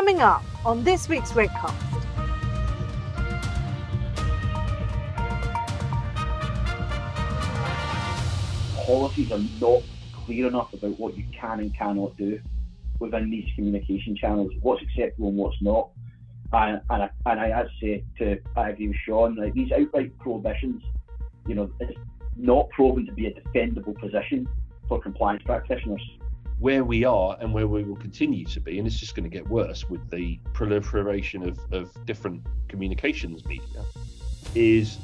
Coming up on this week's Regcast. Policies are not clear enough about what you can and cannot do within these communication channels, what's acceptable and what's not. And, and, I, and I, I'd say to, I agree with Sean, like these outright prohibitions, you know, it's not proven to be a defendable position for compliance practitioners where we are and where we will continue to be, and it's just going to get worse with the proliferation of, of different communications media, is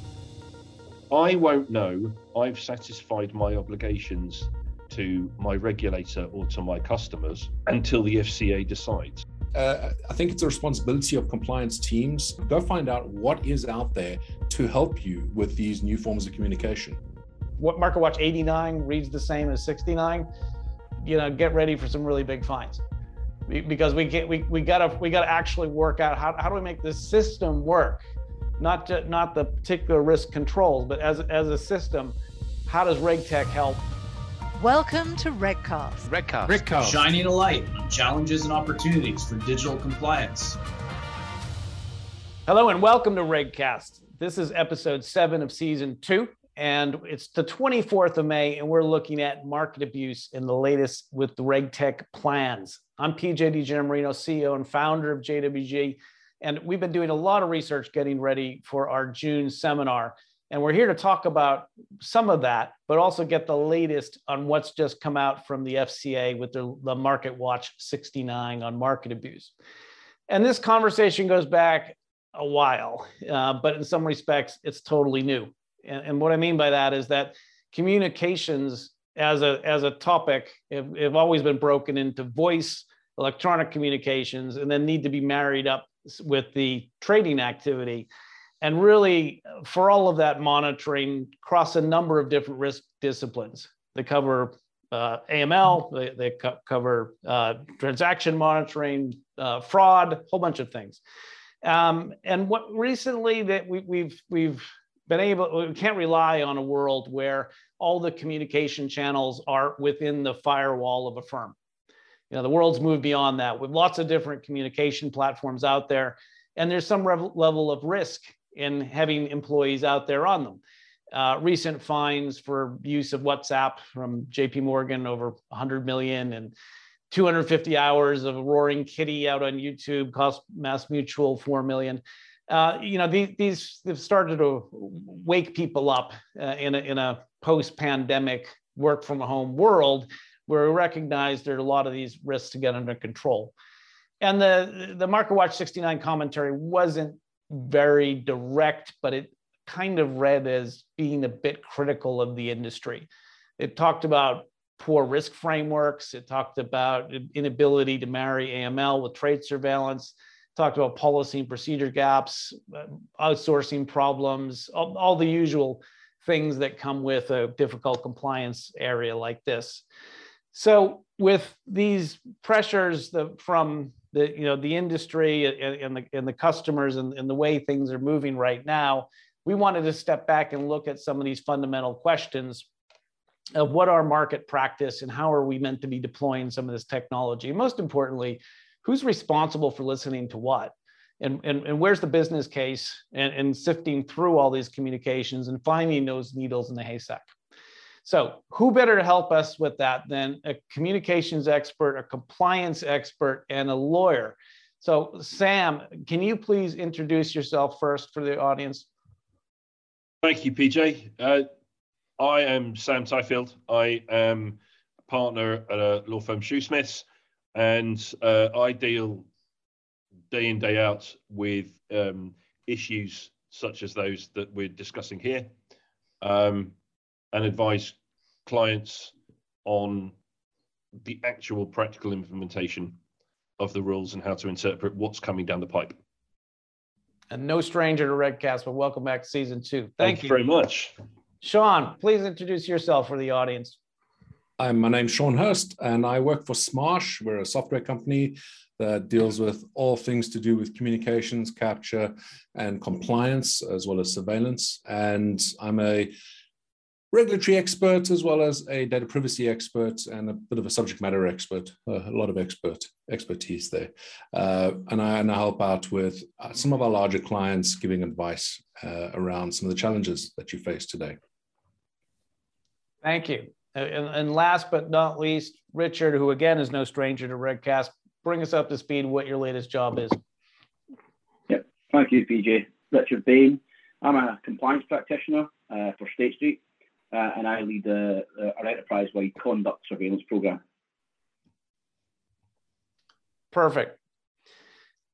I won't know I've satisfied my obligations to my regulator or to my customers until the FCA decides. Uh, I think it's a responsibility of compliance teams. Go find out what is out there to help you with these new forms of communication. What MarketWatch 89 reads the same as 69 you know, get ready for some really big fines. Because we get we, we gotta we gotta actually work out how, how do we make this system work? Not just, not the particular risk controls but as as a system how does regtech help? Welcome to Regcast. Regcast. Regcast. Shining a light on challenges and opportunities for digital compliance. Hello and welcome to Regcast. This is episode seven of season two and it's the 24th of May, and we're looking at market abuse in the latest with the RegTech plans. I'm PJ Di Giammarino, CEO and founder of JWG, and we've been doing a lot of research getting ready for our June seminar. And we're here to talk about some of that, but also get the latest on what's just come out from the FCA with the, the Market Watch 69 on market abuse. And this conversation goes back a while, uh, but in some respects, it's totally new. And, and what I mean by that is that communications as a as a topic have, have always been broken into voice, electronic communications, and then need to be married up with the trading activity. And really, for all of that monitoring, cross a number of different risk disciplines. They cover uh, AML, they, they co- cover uh, transaction monitoring, uh, fraud, a whole bunch of things. Um, and what recently that we, we've we've been able, we can't rely on a world where all the communication channels are within the firewall of a firm. You know, the world's moved beyond that with lots of different communication platforms out there. And there's some level of risk in having employees out there on them. Uh, recent fines for use of WhatsApp from JP Morgan over 100 million and 250 hours of roaring kitty out on YouTube cost Mass Mutual 4 million uh, you know, these, these have started to wake people up uh, in a, in a post-pandemic work from home world where we recognize there are a lot of these risks to get under control. And the, the MarketWatch 69 commentary wasn't very direct, but it kind of read as being a bit critical of the industry. It talked about poor risk frameworks. It talked about inability to marry AML with trade surveillance talked about policy and procedure gaps, uh, outsourcing problems, all, all, the usual things that come with a difficult compliance area like this. So with these pressures the, from the, you know, the industry and, and, the, and the customers and, and the way things are moving right now, we wanted to step back and look at some of these fundamental questions of what our market practice and how are we meant to be deploying some of this technology. Most importantly, who's responsible for listening to what? And, and, and where's the business case and, and sifting through all these communications and finding those needles in the haystack. So, who better to help us with that than a communications expert, a compliance expert, and a lawyer? So, Sam, can you please introduce yourself first for the audience? Thank you, PJ. Uh, I am Sam Tyfield. I am a partner at a law firm, Shoosmiths and uh, I deal day in day out with um, issues such as those that we're discussing here, um, and advise clients on the actual practical implementation of the rules and how to interpret what's coming down the pipe. And no stranger to Regcast, but welcome back to season two. Thank, Thank you very much. Sean, please introduce yourself for the audience. My name's Sean Hurst, and I work for Smarsh. We're a software company that deals with all things to do with communications, capture, and compliance, as well as surveillance. And I'm a regulatory expert as well as a data privacy expert and a bit of a subject matter expert, a lot of expert expertise there. Uh, and, I, and I help out with uh, some of our larger clients giving advice uh, around some of the challenges that you face today. Thank you. And, and last but not least, Richard, who again is no stranger to Regcast, bring us up to speed what your latest job is. Yep. Thank you, PJ. Richard Bain. I'm a compliance practitioner uh, for State Street uh, and I lead a, our enterprise-wide conduct surveillance program. Perfect.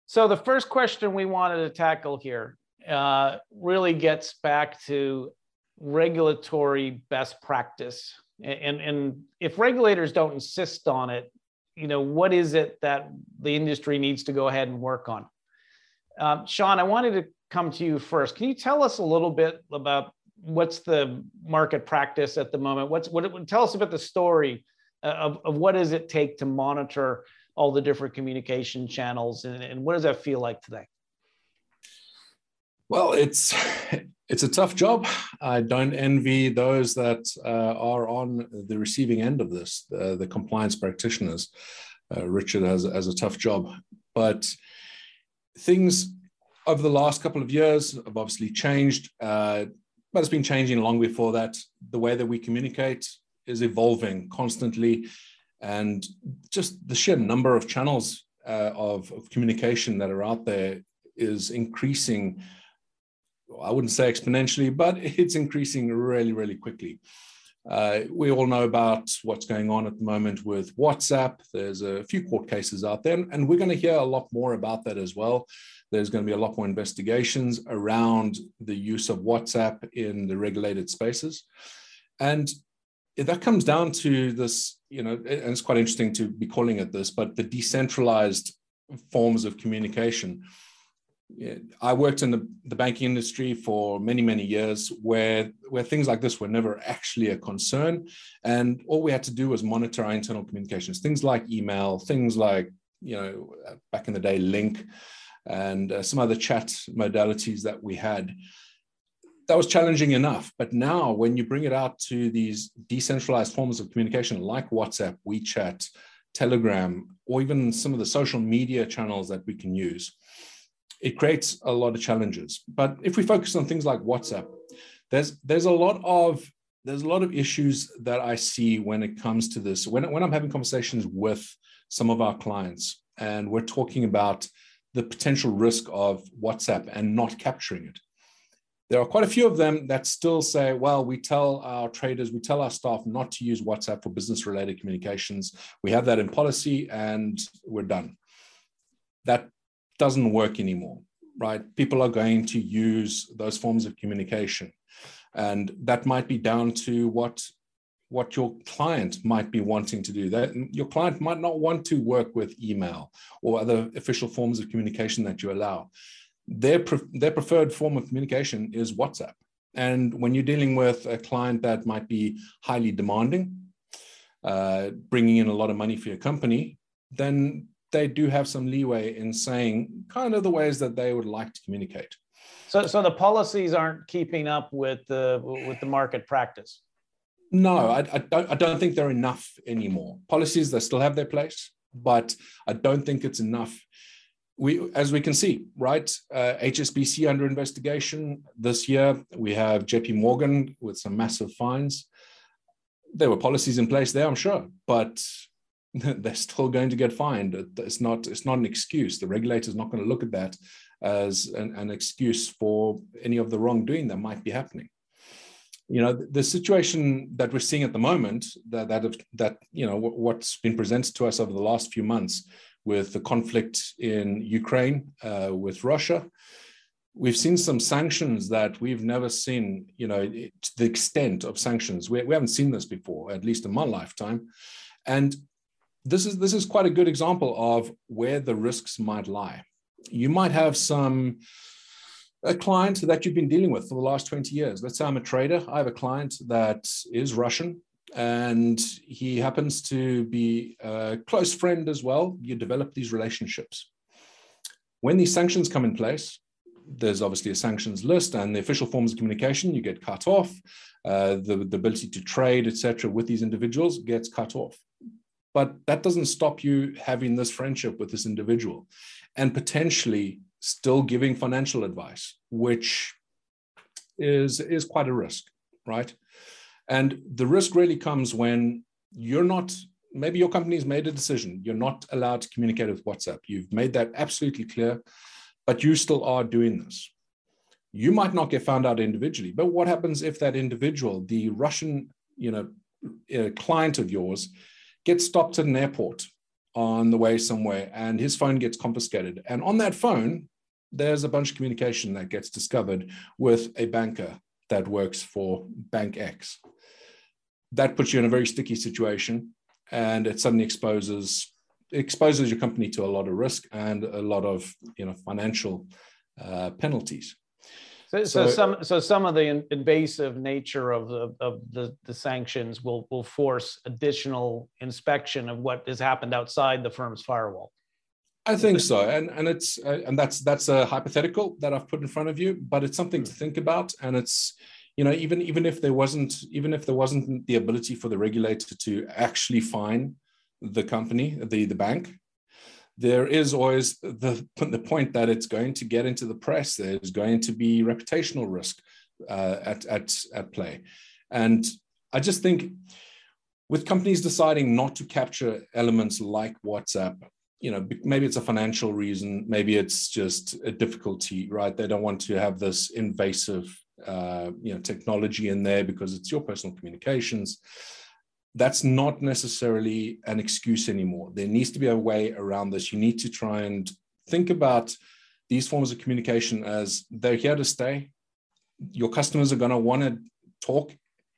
So the first question we wanted to tackle here uh, really gets back to regulatory best practice. And, and if regulators don't insist on it, you know, what is it that the industry needs to go ahead and work on? Um, Sean, I wanted to come to you first. Can you tell us a little bit about what's the market practice at the moment? What's what? Tell us about the story of, of what does it take to monitor all the different communication channels, and, and what does that feel like today? Well, it's it's a tough job. I don't envy those that uh, are on the receiving end of this, uh, the compliance practitioners. Uh, Richard has, has a tough job, but things over the last couple of years have obviously changed. Uh, but it's been changing long before that. The way that we communicate is evolving constantly, and just the sheer number of channels uh, of, of communication that are out there is increasing. I wouldn't say exponentially, but it's increasing really, really quickly. Uh, we all know about what's going on at the moment with WhatsApp. There's a few court cases out there, and we're going to hear a lot more about that as well. There's going to be a lot more investigations around the use of WhatsApp in the regulated spaces. And that comes down to this, you know, and it's quite interesting to be calling it this, but the decentralized forms of communication. I worked in the, the banking industry for many, many years where, where things like this were never actually a concern. And all we had to do was monitor our internal communications, things like email, things like, you know, back in the day, Lync, and uh, some other chat modalities that we had. That was challenging enough. But now, when you bring it out to these decentralized forms of communication like WhatsApp, WeChat, Telegram, or even some of the social media channels that we can use, it creates a lot of challenges. But if we focus on things like WhatsApp, there's there's a lot of there's a lot of issues that I see when it comes to this. When, when I'm having conversations with some of our clients and we're talking about the potential risk of WhatsApp and not capturing it. There are quite a few of them that still say, well, we tell our traders, we tell our staff not to use WhatsApp for business related communications. We have that in policy and we're done. That doesn't work anymore, right? People are going to use those forms of communication. And that might be down to what what your client might be wanting to do. That your client might not want to work with email or other official forms of communication that you allow. Their, pre- their preferred form of communication is WhatsApp. And when you're dealing with a client that might be highly demanding, uh, bringing in a lot of money for your company, then they do have some leeway in saying kind of the ways that they would like to communicate. So, so the policies aren't keeping up with the with the market practice. No, I, I, don't. I don't think they're enough anymore. Policies they still have their place, but I don't think it's enough. We, as we can see, right? Uh, HSBC under investigation this year. We have JP Morgan with some massive fines. There were policies in place there, I'm sure, but they're still going to get fined. It's not. It's not an excuse. The regulator is not going to look at that as an, an excuse for any of the wrongdoing that might be happening you know the situation that we're seeing at the moment that that that you know what's been presented to us over the last few months with the conflict in Ukraine uh, with Russia we've seen some sanctions that we've never seen you know to the extent of sanctions we, we haven't seen this before at least in my lifetime and this is this is quite a good example of where the risks might lie you might have some a client that you've been dealing with for the last 20 years. Let's say I'm a trader. I have a client that is Russian and he happens to be a close friend as well. You develop these relationships. When these sanctions come in place, there's obviously a sanctions list and the official forms of communication, you get cut off. Uh, the, the ability to trade, etc., with these individuals gets cut off. But that doesn't stop you having this friendship with this individual and potentially still giving financial advice, which is, is quite a risk, right? And the risk really comes when you're not, maybe your company's made a decision, you're not allowed to communicate with WhatsApp. You've made that absolutely clear, but you still are doing this. You might not get found out individually, but what happens if that individual, the Russian, you know, uh, client of yours, gets stopped at an airport on the way somewhere and his phone gets confiscated. And on that phone, there's a bunch of communication that gets discovered with a banker that works for Bank X. That puts you in a very sticky situation and it suddenly exposes exposes your company to a lot of risk and a lot of you know financial uh, penalties. So, so, so, some so some of the invasive nature of the of the, the sanctions will will force additional inspection of what has happened outside the firm's firewall. I think so, and and it's uh, and that's that's a hypothetical that I've put in front of you, but it's something to think about, and it's you know even even if there wasn't even if there wasn't the ability for the regulator to actually fine the company, the the bank, there is always the, the point that it's going to get into the press. There's going to be reputational risk uh, at, at, at play. And I just think with companies deciding not to capture elements like WhatsApp, you know, maybe it's a financial reason, maybe it's just a difficulty, right? They don't want to have this invasive, uh, you know, technology in there because it's your personal communications that's not necessarily an excuse anymore. There needs to be a way around this. You need to try and think about these forms of communication as they're here to stay. Your customers are going to want to talk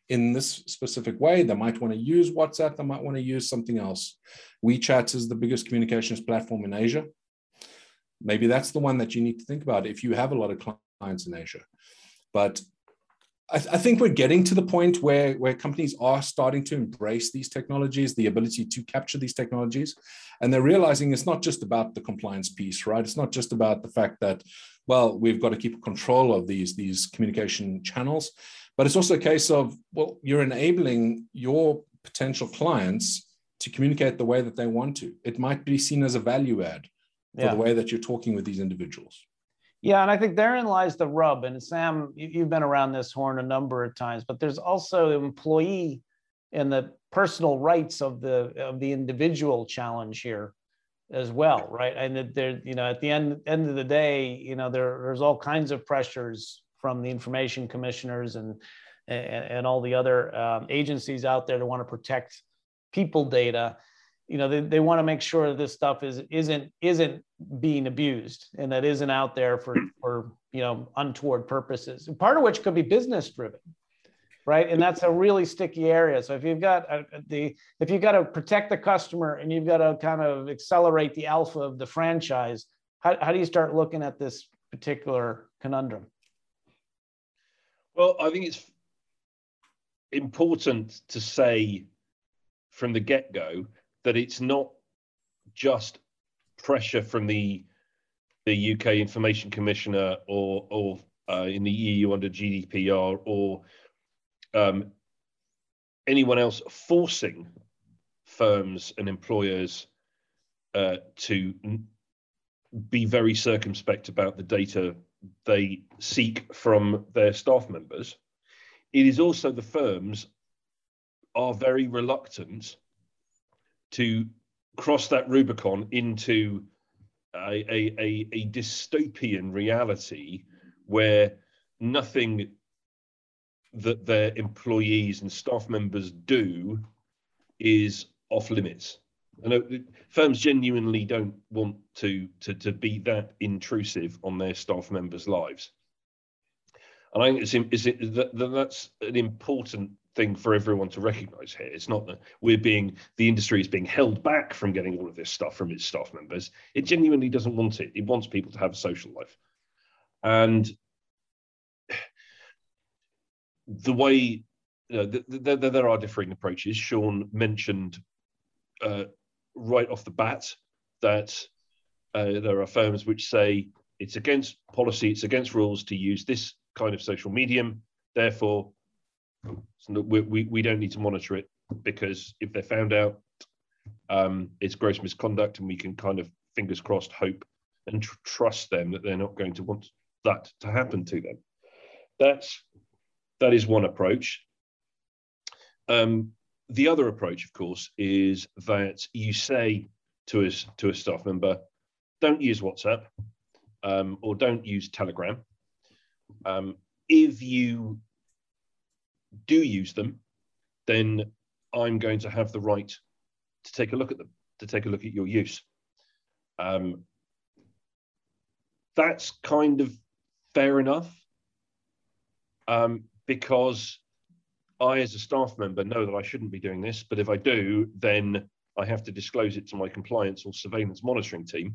in this specific way. They might want to use WhatsApp, they might want to use something else. WeChat is the biggest communications platform in Asia. Maybe that's the one that you need to think about if you have a lot of clients in Asia. But I, th- I, think we're getting to the point where, where companies are starting to embrace these technologies, the ability to capture these technologies. And they're realizing it's not just about the compliance piece, right? It's not just about the fact that, well, we've got to keep control of these, these communication channels, but it's also a case of, well, you're enabling your potential clients to communicate the way that they want to. It might be seen as a value add for yeah. the way that you're talking with these individuals. Yeah, and I think therein lies the rub. And Sam, you've been around this horn a number of times, but there's also employee and the personal rights of the of the individual challenge here as well, right? And that there, you know, at the end end of the day, you know, there, there's all kinds of pressures from the information commissioners and and, and all the other um, agencies out there to want to protect people data you know they, they want to make sure that this stuff is isn't isn't being abused and that isn't out there for for you know untoward purposes part of which could be business driven right? And that's a really sticky area. So if you've got a, the if you've got to protect the customer and you've got to kind of accelerate the alpha of the franchise how, how do you start looking at this particular conundrum? Well i think it's important to say from the get-go that it's not just pressure from the the UK Information Commissioner or or uh, in the EU under GDPR or um, anyone else forcing firms and employers uh, to be very circumspect about the data they seek from their staff members. It is also the firms are very reluctant to cross that Rubicon into a, a, a, a dystopian reality where nothing that their employees and staff members do is off limits. I know firms genuinely don't want to, to, to be that intrusive on their staff members' lives. And I think it's, it's, that, that's an important thing for everyone to recognize here. It's not that we're being the industry is being held back from getting all of this stuff from its staff members. It genuinely doesn't want it. It wants people to have a social life. And the way you know, the, the, the, there are differing approaches. Sean mentioned uh, right off the bat that uh, there are firms which say it's against policy, it's against rules to use this kind of social medium. Therefore, we, we, we don't need to monitor it because if they're found out, um, it's gross misconduct, and we can kind of fingers crossed hope and tr- trust them that they're not going to want that to happen to them. That's that is one approach. Um, the other approach, of course, is that you say to us to a staff member, don't use WhatsApp um, or don't use Telegram. Um, if you do use them, then I'm going to have the right to take a look at them, to take a look at your use. Um, that's kind of fair enough um, because I, as a staff member, know that I shouldn't be doing this, but if I do, then I have to disclose it to my compliance or surveillance monitoring team.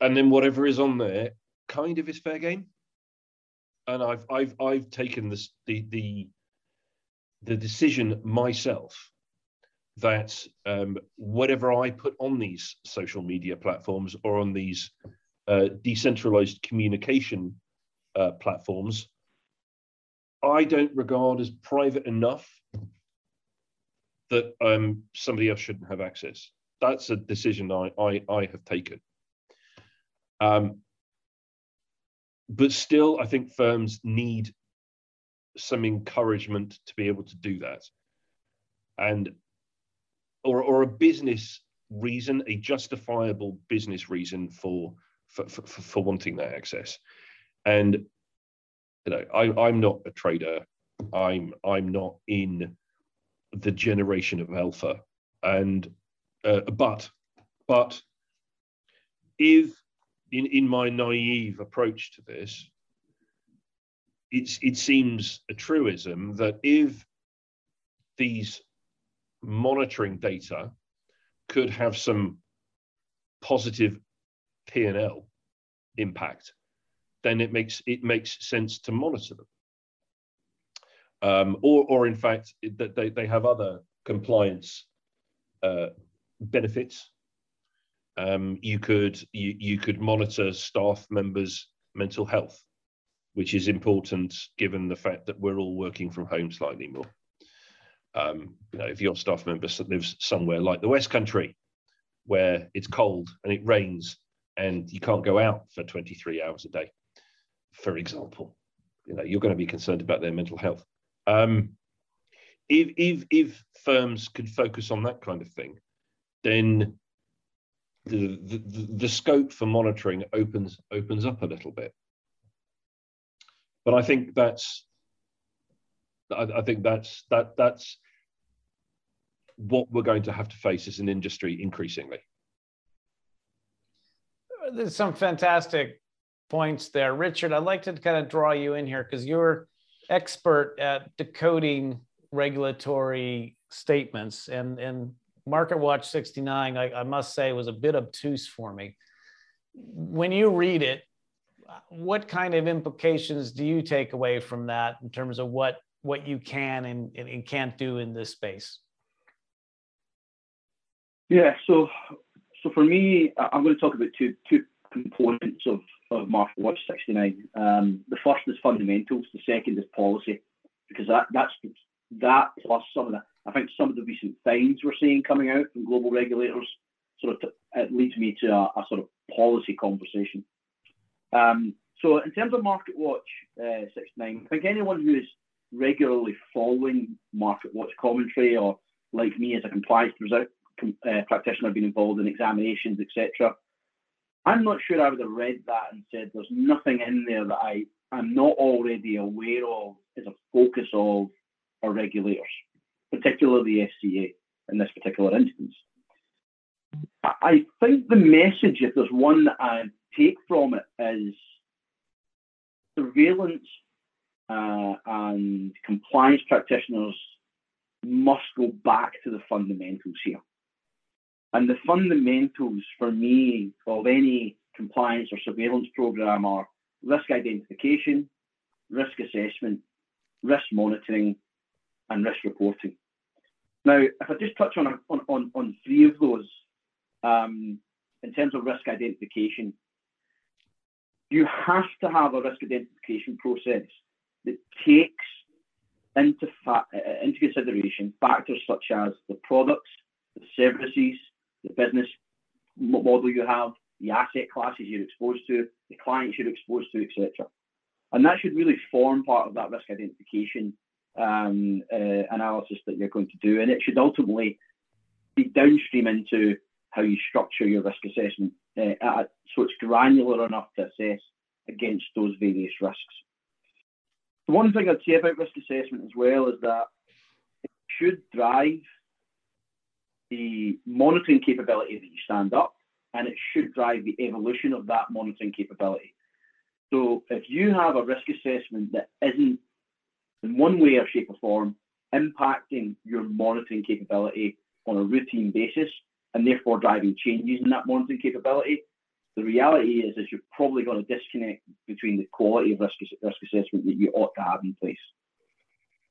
And then whatever is on there kind of is fair game. And I've I've I've taken this the the the decision myself that um, whatever I put on these social media platforms or on these uh, decentralized communication uh, platforms, I don't regard as private enough that um, somebody else shouldn't have access. That's a decision I, I, I have taken. Um, but still, I think firms need some encouragement to be able to do that. And or, or a business reason, a justifiable business reason for for, for, for wanting that access. And you know, I, I'm not a trader. I'm I'm not in the generation of alpha. And uh, but but if in in my naive approach to this, it's it seems a truism that if these monitoring data could have some positive P&L impact, then it makes it makes sense to monitor them. Um, or, or in fact, that they, they have other compliance uh, benefits. Um, you could you, you could monitor staff members' mental health, which is important given the fact that we're all working from home slightly more. Um, you know, if your staff member lives somewhere like the West Country, where it's cold and it rains and you can't go out for 23 hours a day, for example, you know, you're going to be concerned about their mental health. Um, if, if, if firms could focus on that kind of thing, then the, the, the scope for monitoring opens opens up a little bit. But I think that's I, I think that's that that's what we're going to have to face as an industry increasingly. There's some fantastic points there. Richard, I'd like to kind of draw you in here because you're expert at decoding regulatory statements and, and Market Watch 69, I, I must say, was a bit obtuse for me. When you read it, what kind of implications do you take away from that in terms of what what you can and, and can't do in this space? Yeah, so so for me, I'm going to talk about two two components of, of Market Watch 69. Um, the first is fundamentals, the second is policy, because that that's that plus some of the I think some of the recent fines we're seeing coming out from global regulators sort of it leads me to a, a, sort of policy conversation. Um, so in terms of Market Watch uh, 69, I think anyone who is regularly following Market Watch commentary or like me as a compliance uh, practitioner been involved in examinations, etc. I'm not sure I would have read that and said there's nothing in there that I am not already aware of as a focus of our regulators, particularly the FCA in this particular instance. I think the message, if there's one that I take from it, is surveillance uh, and compliance practitioners must go back to the fundamentals here. And the fundamentals for me of any compliance or surveillance program are risk identification, risk assessment, risk monitoring, and risk reporting. Now, if I just touch on, on, on, on three of those, um, in terms of risk identification, you have to have a risk identification process that takes into, fa- into consideration factors such as the products, the services, the business model you have, the asset classes you're exposed to, the clients you're exposed to, etc. And that should really form part of that risk identification um, uh, analysis that you're going to do. And it should ultimately be downstream into how you structure your risk assessment uh, so it's granular enough to assess against those various risks. One thing I'd say about risk assessment as well is that it should drive the monitoring capability that you stand up and it should drive the evolution of that monitoring capability. So if you have a risk assessment that isn't in one way or shape or form impacting your monitoring capability on a routine basis and therefore driving changes in that monitoring capability, the reality is, is you're probably going to disconnect between the quality of risk, risk assessment that you ought to have in place.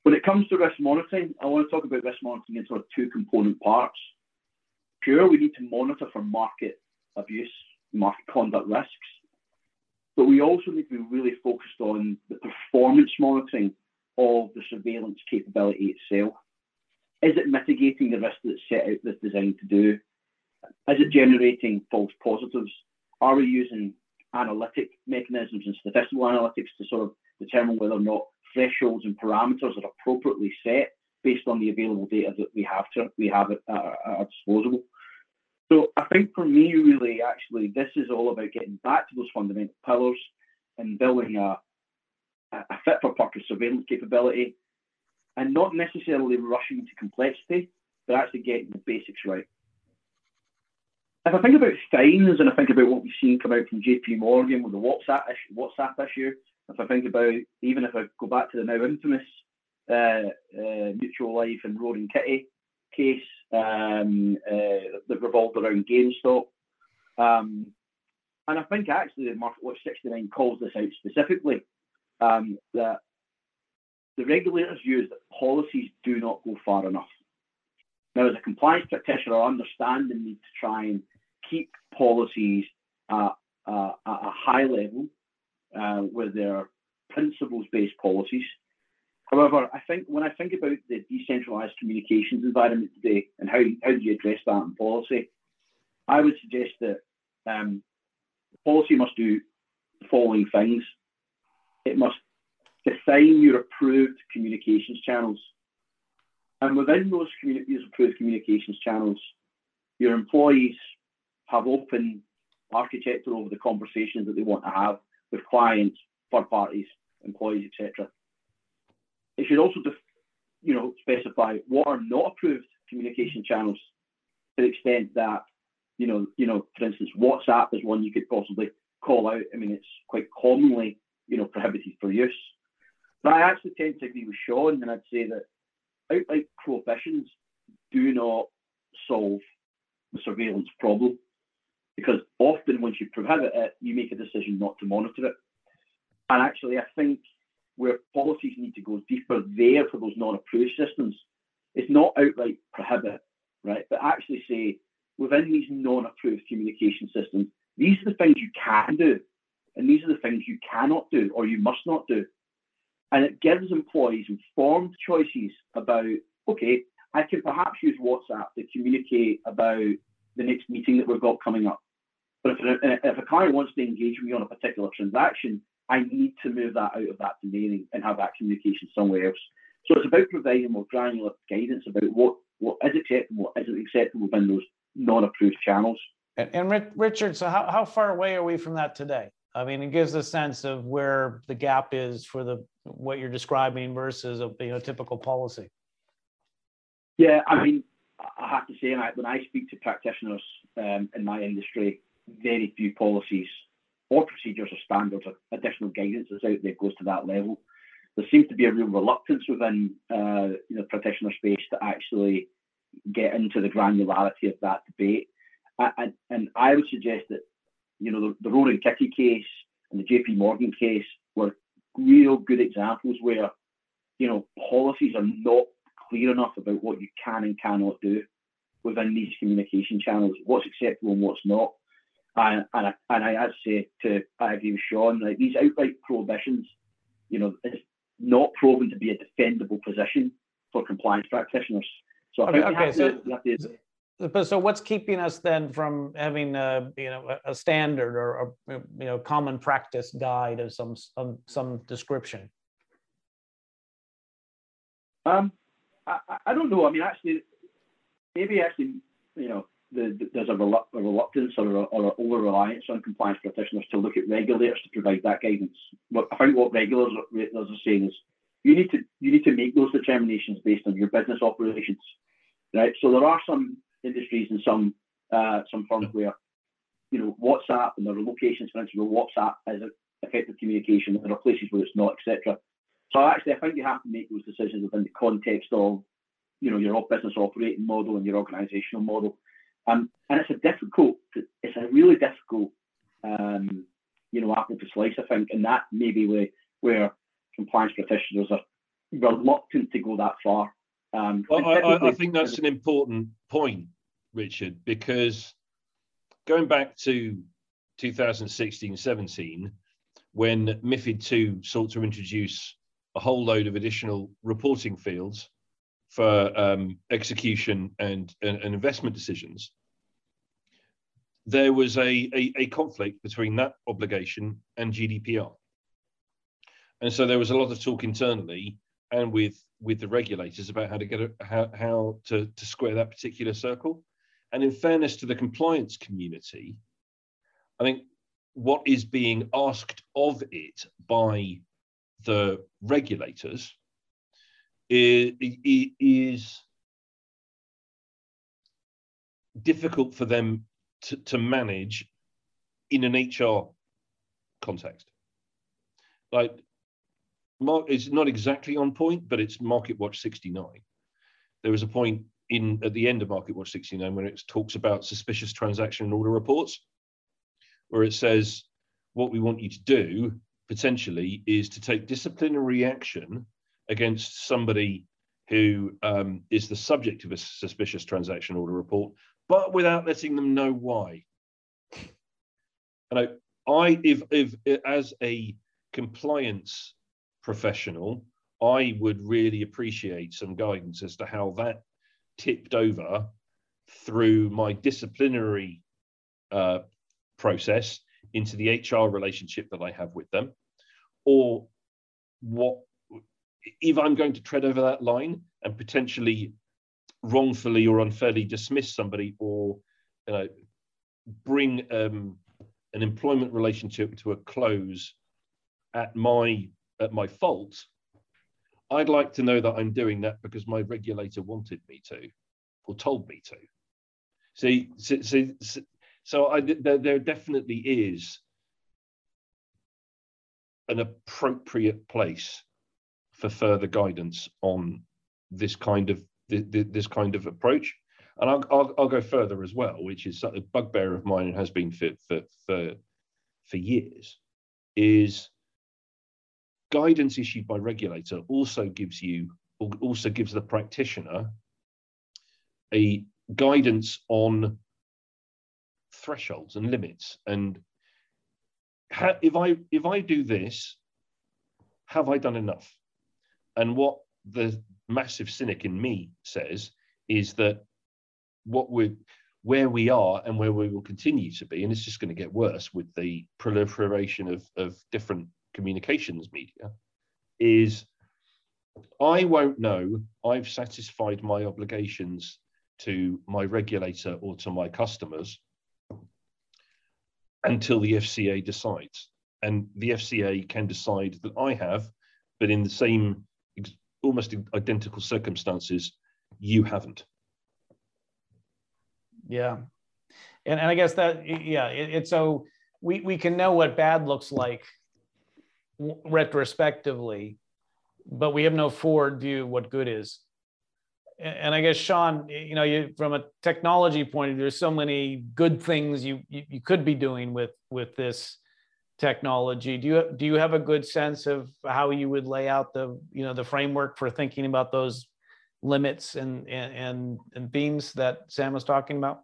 When it comes to risk monitoring, I want to talk about risk monitoring in sort of two component parts. Sure, we need to monitor for market abuse, market conduct risks, but we also need to be really focused on the performance monitoring of the surveillance capability itself. Is it mitigating the risk that's set out that's designed to do? Is it generating false positives? Are we using analytic mechanisms and statistical analytics to sort of determine whether or not thresholds and parameters are appropriately set based on the available data that we have to we have at, at our disposal? So I think for me, really, actually, this is all about getting back to those fundamental pillars and building a, a fit for purpose surveillance capability and not necessarily rushing to complexity, but actually getting the basics right. If I think about fines and I think about what we've seen come out from JP Morgan with the WhatsApp issue, WhatsApp issue, if I think about even if I go back to the now infamous uh, uh, Mutual Life and Roaring Kitty case um, uh, that revolved around GameStop. Um, and I think actually the Market Watch 69 calls this out specifically um, that the regulators use that policies do not go far enough. Now, as a compliance practitioner, I understand the need to try and keep policies at, uh, at a high level uh, where they're principles based policies However, I think when I think about the decentralized communications environment today and how, how do you address that in policy, I would suggest that um, policy must do the following things. It must define your approved communications channels. And within those approved communications channels, your employees have open architecture over the conversations that they want to have with clients, third parties, employees, etc. It should also, def- you know, specify what are not approved communication channels to the extent that, you know, you know, for instance, WhatsApp is one you could possibly call out. I mean, it's quite commonly, you know, prohibited for use. But I actually tend to agree with Sean, and I'd say that outright prohibitions do not solve the surveillance problem because often once you prohibit it, you make a decision not to monitor it. And actually, I think where policies need to go deeper there for those non-approved systems. It's not outright prohibit, right? But actually say within these non-approved communication systems, these are the things you can do, and these are the things you cannot do or you must not do. And it gives employees informed choices about, okay, I can perhaps use WhatsApp to communicate about the next meeting that we've got coming up. But if a, if a client wants to engage me on a particular transaction, I need to move that out of that domain and have that communication somewhere else. So it's about providing more granular guidance about what, what is acceptable, and what isn't acceptable within those non-approved channels. And, and Richard, so how, how far away are we from that today? I mean, it gives a sense of where the gap is for the what you're describing versus a you know, typical policy. Yeah, I mean, I have to say, when I speak to practitioners um, in my industry, very few policies or procedures or standards or additional guidance that's out there goes to that level. There seems to be a real reluctance within uh, you know practitioner space to actually get into the granularity of that debate. And, and I would suggest that you know the, the Roaring Kitty case and the JP Morgan case were real good examples where you know policies are not clear enough about what you can and cannot do within these communication channels, what's acceptable and what's not. And, and, I, and I, I'd say to, I agree with Sean, like these outright prohibitions, you know, it's not proven to be a defendable position for compliance practitioners. So I Okay, think okay, so- to, we have to But so what's keeping us then from having a, you know, a- standard or a, you know, common practice guide of some, some, some description? Um, I, I- don't know. I mean, actually, maybe actually, you know, the, the, there's a, relu- a reluctance or, a, or over reliance on compliance practitioners to look at regulators to provide that guidance. What I think what regulators are, regulators are saying is you need to you need to make those determinations based on your business operations, right? So there are some industries and some uh, some firms where you know WhatsApp and there are locations, for instance, where WhatsApp is effective communication, and there are places where it's not, etc. So actually, I think you have to make those decisions within the context of, you know, your business operating model and your organisational model. Um, and it's a difficult, it's a really difficult, um, you know, apple to slice. I think, and that maybe where where compliance practitioners are reluctant to go that far. Um, Well, I, I, I think that's an important point, Richard, because going back to 2016 17, when MIFID II sought to introduce a whole load of additional reporting fields for um, execution and, and, and investment decisions, there was a, a, a conflict between that obligation and GDPR. And so there was a lot of talk internally and with with the regulators about how to get a, how how to to square that particular circle. And in fairness to the compliance community, I think what is being asked of it by the regulators is, is difficult for them to, to manage in an HR context. Like Mark is not exactly on point, but it's Market Watch 69. There was a point in at the end of Market Watch 69 when it talks about suspicious transaction and order reports, where it says what we want you to do potentially is to take disciplinary action against somebody who um, is the subject of a suspicious transaction order report, but without letting them know why. And I, I if, if as a compliance professional, I would really appreciate some guidance as to how that tipped over through my disciplinary uh, process into the HR relationship that I have with them, or what if I'm going to tread over that line and potentially wrongfully or unfairly dismiss somebody or you know, bring um, an employment relationship to a close at my at my fault, I'd like to know that I'm doing that because my regulator wanted me to, or told me to. See, so, so, so I, there, there definitely is an appropriate place for further guidance on this kind of this kind of approach. And I'll, I'll, I'll go further as well, which is a bugbear of mine and has been for, for, for, for years, is guidance issued by regulator also gives you also gives the practitioner a guidance on thresholds and limits. And ha, if i if i do this have i done enough? And what the massive cynic in me says is that what we where we are and where we will continue to be and it's just going to get worse with the proliferation of, of different communications media is I won't know I've satisfied my obligations to my regulator or to my customers until the FCA decides. And the FCA can decide that I have, but in the same almost identical circumstances, you haven't. Yeah. And, and I guess that, yeah, it, it's so we, we can know what bad looks like retrospectively, but we have no forward view what good is. And I guess Sean, you know, you from a technology point of view, there's so many good things you, you, you could be doing with with this technology. Do you do you have a good sense of how you would lay out the you know the framework for thinking about those limits and and and, themes that Sam was talking about?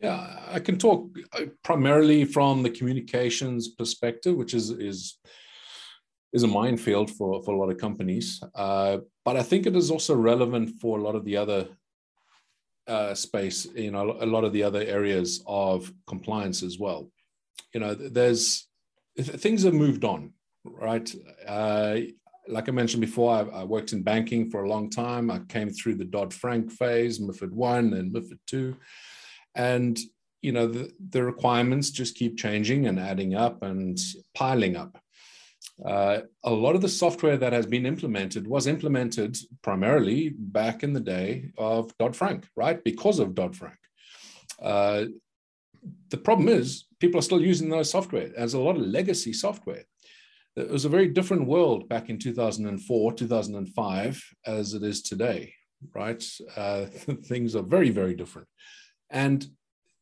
Yeah, I can talk uh, primarily from the communications perspective, which is is is a minefield for, for a lot of companies. Uh, but I think it is also relevant for a lot of the other uh, space, you know, a lot of the other areas of compliance as well. You know, there's things have moved on, right? Uh, like I mentioned before, I, I, worked in banking for a long time. I came through the Dodd Frank phase, MIFID one and MIFID two, and you know the, the requirements just keep changing and adding up and piling up. Uh, a lot of the software that has been implemented was implemented primarily back in the day of Dodd Frank, right? Because of Dodd Frank. Uh, the problem is people are still using those software as a lot of legacy software. It was a very different world back in 2004, 2005, as it is today, right? Uh, things are very, very different. And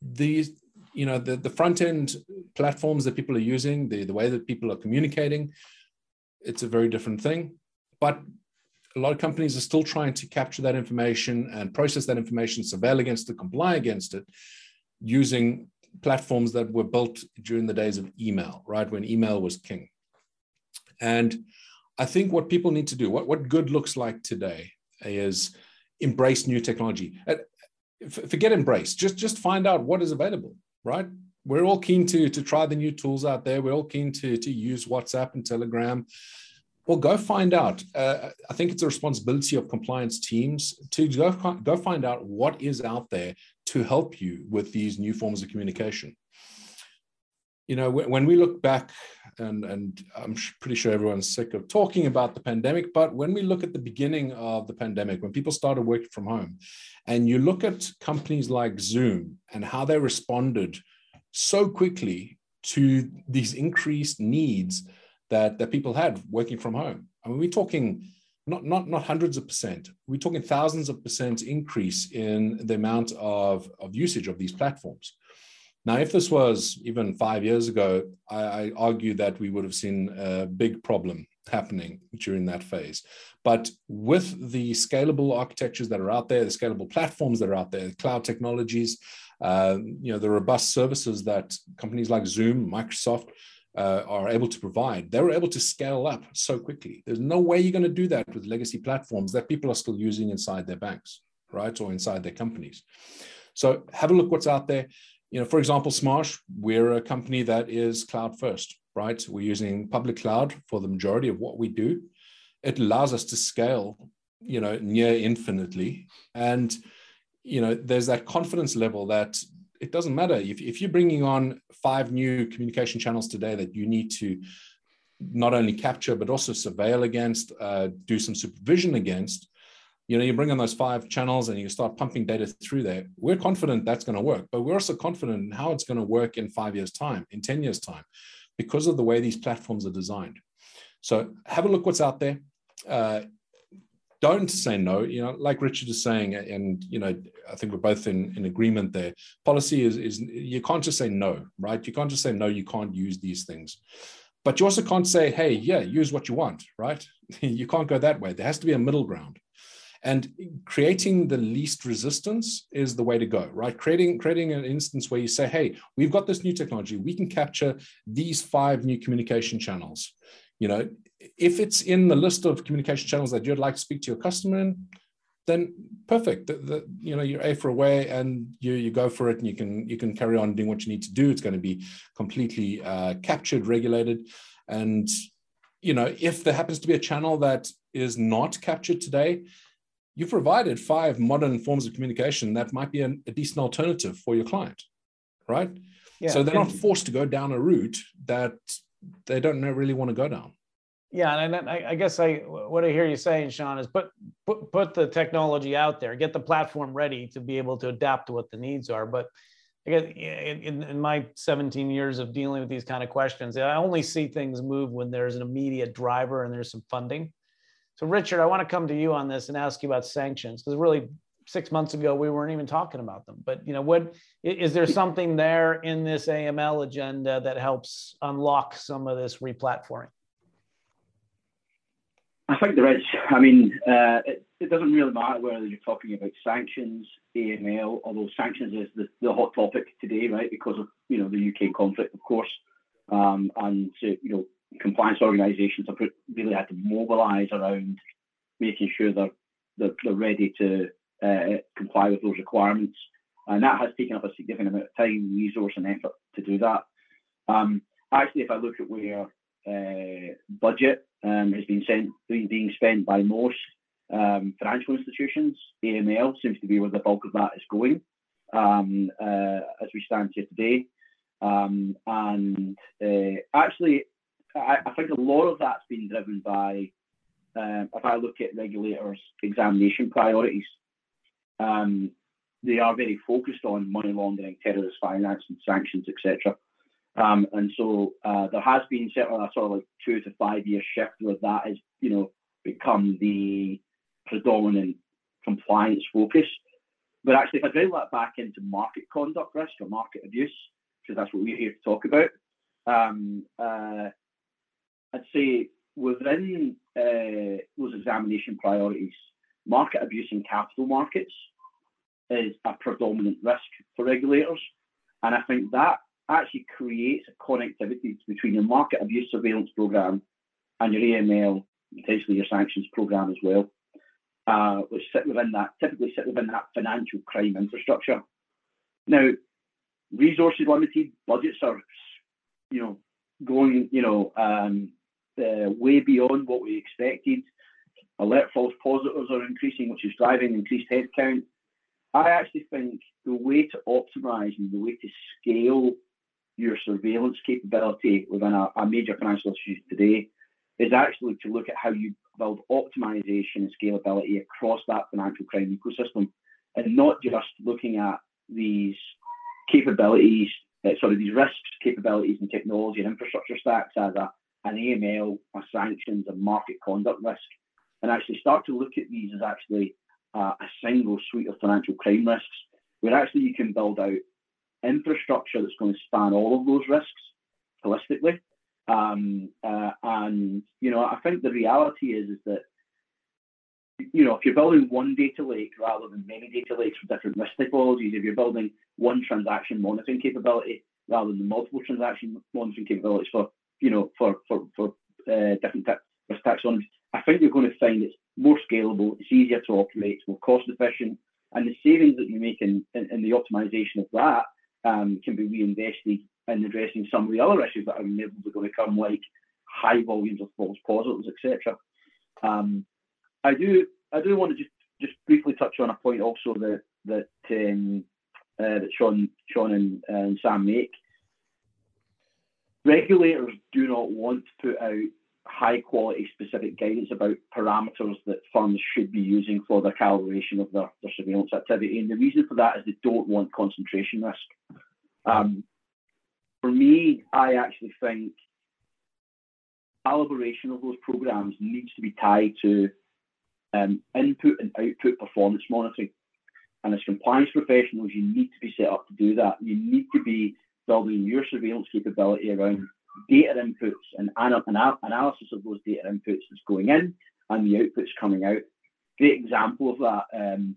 these you know the, the front end platforms that people are using the, the way that people are communicating it's a very different thing. But a lot of companies are still trying to capture that information and process that information surveil against it comply against it using platforms that were built during the days of email right when email was king. And i think what people need to do what, what good looks like today is embrace new technology. Uh, forget embrace just just find out what is available right? We're all keen to to try the new tools out there. We're all keen to to use WhatsApp and Telegram. Well, go find out. Uh, I think it's a responsibility of compliance teams to go go find out what is out there to help you with these new forms of communication. You know, when we look back, and and I'm pretty sure everyone's sick of talking about the pandemic, but when we look at the beginning of the pandemic, when people started working from home, and you look at companies like Zoom and how they responded so quickly to these increased needs that, that people had working from home. I mean, we're talking not, not, not hundreds of percent, we're talking thousands of percent increase in the amount of, of usage of these platforms. Now, if this was even five years ago, I, I argue that we would have seen a big problem happening during that phase. But with the scalable architectures that are out there, the scalable platforms that are out there, cloud technologies, uh, you know, the robust services that companies like Zoom, Microsoft uh, are able to provide, they were able to scale up so quickly. There's no way you're going to do that with legacy platforms that people are still using inside their banks, right, or inside their companies. So have a look what's out there. You know, for example, Smarsh, we're a company that is cloud first right? We're using public cloud for the majority of what we do. It allows us to scale, you know, near infinitely. And, you know, there's that confidence level that it doesn't matter if, if you're bringing on five new communication channels today that you need to not only capture but also surveil against uh, do some supervision against you know you bring on those five channels and you start pumping data through there we're confident that's going to work but we're also confident in how it's going to work in five years time in 10 years time because of the way these platforms are designed. So have a look what's out there. Uh, don't say no. You know, like Richard is saying, and you know, I think we're both in, in agreement there. Policy is is you can't just say no, right? You can't just say no. You can't use these things, but you also can't say, hey, yeah, use what you want, right? you can't go that way. There has to be a middle ground and creating the least resistance is the way to go right? Creating creating an instance where you say hey we've got this new technology. We can capture these five new communication channels. You know if it's in the list of communication channels that you'd like to speak to your customer in then perfect. The, the, you know you're a for away and you you go for it and you can you can carry on doing what you need to do. It's going to be completely uh, captured regulated. And you know if there happens to be a channel that is not captured today you've provided five modern forms of communication that might be an, a decent alternative for your client, right? Yeah, so they're not forced to go down a route that they don't really want to go down. Yeah, and I, I, guess I what I hear you saying, Sean, is put, put put the technology out there, get the platform ready to be able to adapt to what the needs are. But again, in, in my 17 years of dealing with these kind of questions, I only see things move when there's an immediate driver and there's some funding. So, Richard, I want to come to you on this and ask you about sanctions because really six months ago we weren't even talking about them. But you know, what is there something there in this AML agenda that helps unlock some of this replatforming? I think there is. I mean, uh, it, it doesn't really matter whether you're talking about sanctions, AML, although sanctions is the, the hot topic today, right? Because of you know the Ukraine conflict, of course, um, and you know compliance organisations have really had to mobilise around making sure they're they're, they're ready to uh, comply with those requirements, and that has taken up a significant amount of time, resource, and effort to do that. Um, actually, if I look at where uh, budget um, has been sent being spent by most um, financial institutions. AML seems to be where the bulk of that is going um, uh, as we stand here today. Um, and uh, actually, I, I, think a lot of that's been driven by, um, if I look at regulators' examination priorities, um, they are very focused on money laundering, terrorist finance, and sanctions, etc. Um, and so uh, there has been certainly a sort of like two to five year shift where that has, you know, become the predominant compliance focus. But actually, if I drill that back into market conduct risk or market abuse, because that's what we're here to talk about, um, uh, I'd say within uh, those examination priorities, market abuse in capital markets is a predominant risk for regulators. And I think that actually creates a connectivity between your market abuse surveillance program and your AML, potentially your sanctions program as well uh, which sit within that, typically sit within that financial crime infrastructure. Now, resources limited, budgets are, you know, going, you know, um, uh, way beyond what we expected. Alert false positives are increasing, which is driving increased headcount. I actually think the way to optimize and the way to scale your surveillance capability within a, a major financial institution today is actually to look at how you build optimization and scalability across that financial crime ecosystem and not just looking at these capabilities, uh, sorry, these risks, capabilities, and technology and infrastructure stacks as a, an AML, a sanctions, and market conduct risk, and actually start to look at these as actually uh, a single suite of financial crime risks, where actually you can build out infrastructure that's going to span all of those risks holistically. Um, uh, and you know, I think the reality is is that you know, if you're building one data lake rather than many data lakes with different risk typologies, if you're building one transaction monitoring capability rather than multiple transaction monitoring capabilities for you know for for for uh, different risk taxonomies, I think you're going to find it's more scalable, it's easier to operate, it's more cost efficient, and the savings that you make in, in, in the optimization of that um, can be reinvested in addressing some of the other issues that are inevitably going to come, like high volumes of false positives, etc. Um, I do I do want to just just briefly touch on a point also that that um, uh, that Sean Sean and, uh, and Sam make. Regulators do not want to put out high quality specific guidance about parameters that firms should be using for the calibration of their, their surveillance activity. And the reason for that is they don't want concentration risk. Um, for me, I actually think calibration of those programs needs to be tied to um, input and output performance monitoring. And as compliance professionals, you need to be set up to do that. You need to be building your surveillance capability around data inputs and anal- analysis of those data inputs that's going in and the outputs coming out. Great example of that. Um,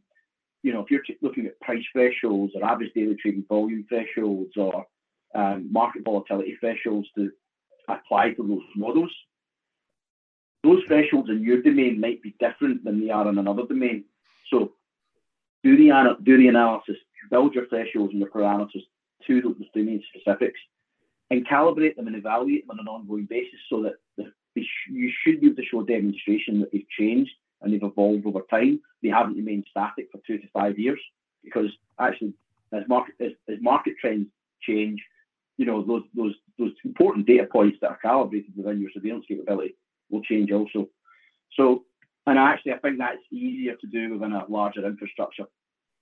you know, if you're t- looking at price thresholds or average daily trading volume thresholds or um, market volatility thresholds to apply to those models. Those thresholds in your domain might be different than they are in another domain. So do the, do the analysis, build your thresholds and your parameters to those domain specifics, and calibrate them and evaluate them on an ongoing basis so that the, you should be able to show demonstration that they've changed and they've evolved over time. They haven't remained static for two to five years because actually, as market as, as market trends change, you know, those those those important data points that are calibrated within your surveillance capability will change also. So, and actually, I think that's easier to do within a larger infrastructure.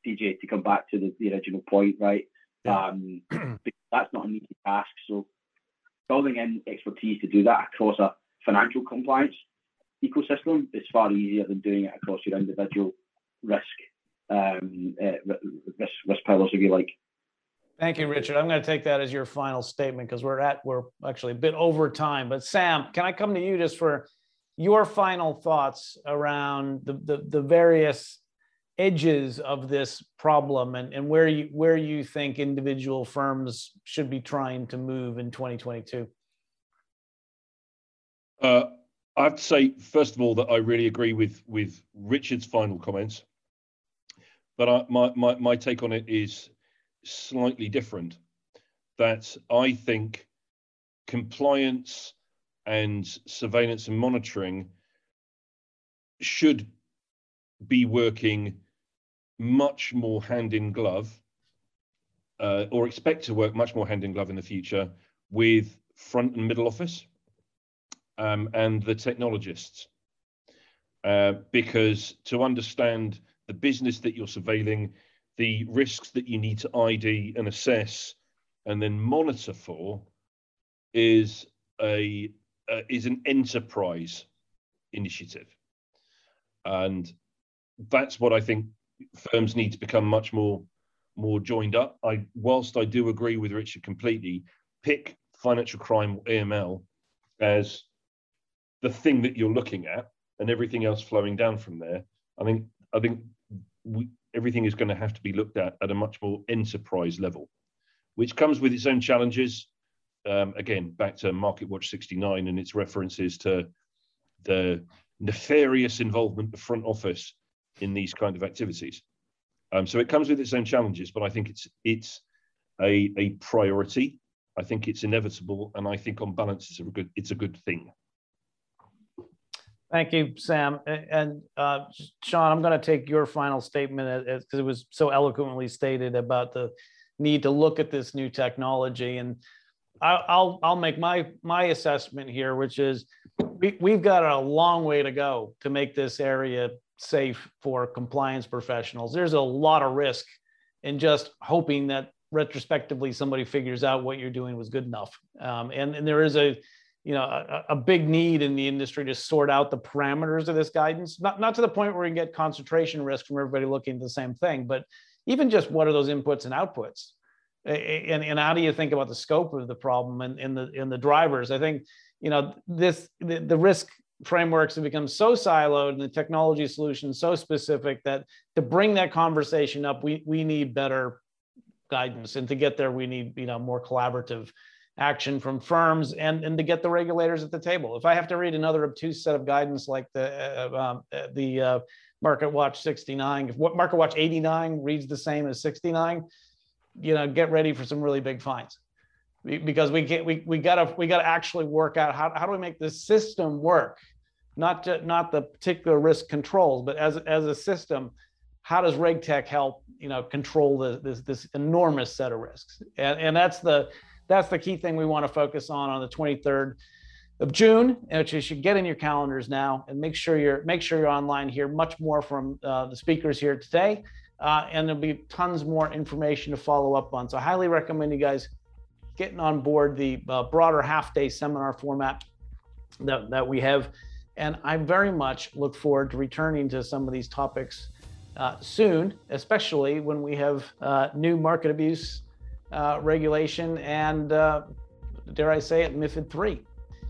PJ, to come back to the, the original point, right? Yeah. Um, that's not an easy task. So, building in expertise to do that across a financial compliance ecosystem is far easier than doing it across your individual risk um, uh, risk, risk pillars, if you like. Thank you, Richard. I'm going to take that as your final statement because we're at we're actually a bit over time. But Sam, can I come to you just for your final thoughts around the, the, the various edges of this problem and, and where you where you think individual firms should be trying to move in 2022 uh, i have to say first of all that i really agree with with richard's final comments but I, my, my my take on it is slightly different. That i think compliance and surveillance and monitoring should be working much more hand in glove uh, or expect to work much more hand in glove in the future with front and middle office um, and the technologists. Uh, because to understand the business that you're surveilling, the risks that you need to ID and assess and then monitor for is a uh, is an enterprise initiative, and that's what I think firms need to become much more more joined up. I whilst I do agree with Richard completely, pick financial crime AML as the thing that you're looking at, and everything else flowing down from there. I think I think we, everything is going to have to be looked at at a much more enterprise level, which comes with its own challenges um, again back to Market Watch 69 and its references to the nefarious involvement of front office in these kind of activities. Um, so it comes with its own challenges, but I think it's it's a, a priority. I think it's inevitable, and I think on balance, it's a good it's a good thing. Thank you, Sam. And uh, Sean, I'm going to take your final statement because it was so eloquently stated about the need to look at this new technology. And I'll I'll make my my assessment here, which is we, we've got a long way to go to make this area safe for compliance professionals. There's a lot of risk in just hoping that retrospectively somebody figures out what you're doing was good enough. Um, and, and there is a you know a, a, big need in the industry to sort out the parameters of this guidance not, not to the point where we get concentration risk from everybody looking at the same thing but even just what are those inputs and outputs and, and how do you think about the scope of the problem and, and the in the drivers i think you know this the, the risk frameworks have become so siloed and the technology solutions so specific that to bring that conversation up we we need better guidance. And to get there we need you know more collaborative action from firms and and to get the regulators at the table. If i have to read another obtuse set of guidance like the uh, um, uh, the uh, market watch 69 if what market watch 89 reads the same as 69 you know, get ready for some really big fines because we can't, we, we gotta, we gotta actually work out how, how do we make the system work? Not to, not the particular risk controls, but as, as a system, how does RegTech help, you know, control the, this, this enormous set of risks? And, and that's the, that's the key thing we want to focus on on the 23rd of June, which you should get in your calendars now and make sure you're make sure you're online here. Much more from uh, the speakers here today uh, and there'll be tons more information to follow up on. So I highly recommend you guys getting on board the uh, broader half day seminar format that, that we have. And I very much look forward to returning to some of these topics uh, soon, especially when we have uh, new market abuse uh, regulation and, uh, dare I say it, MIFID 3.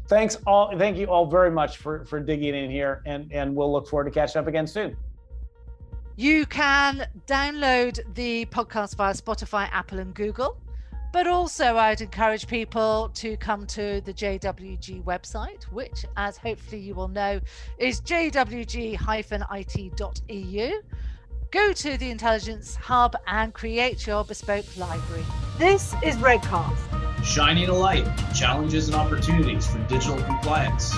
Thanks all. Thank you all very much for, for digging in here, and, and we'll look forward to catching up again soon. You can download the podcast via Spotify, Apple, and Google. But also, I'd encourage people to come to the JWG website, which, as hopefully you will know, is jwg it.eu. Go to the Intelligence Hub and create your bespoke library. This is Regcast, shining a light challenges and opportunities for digital compliance.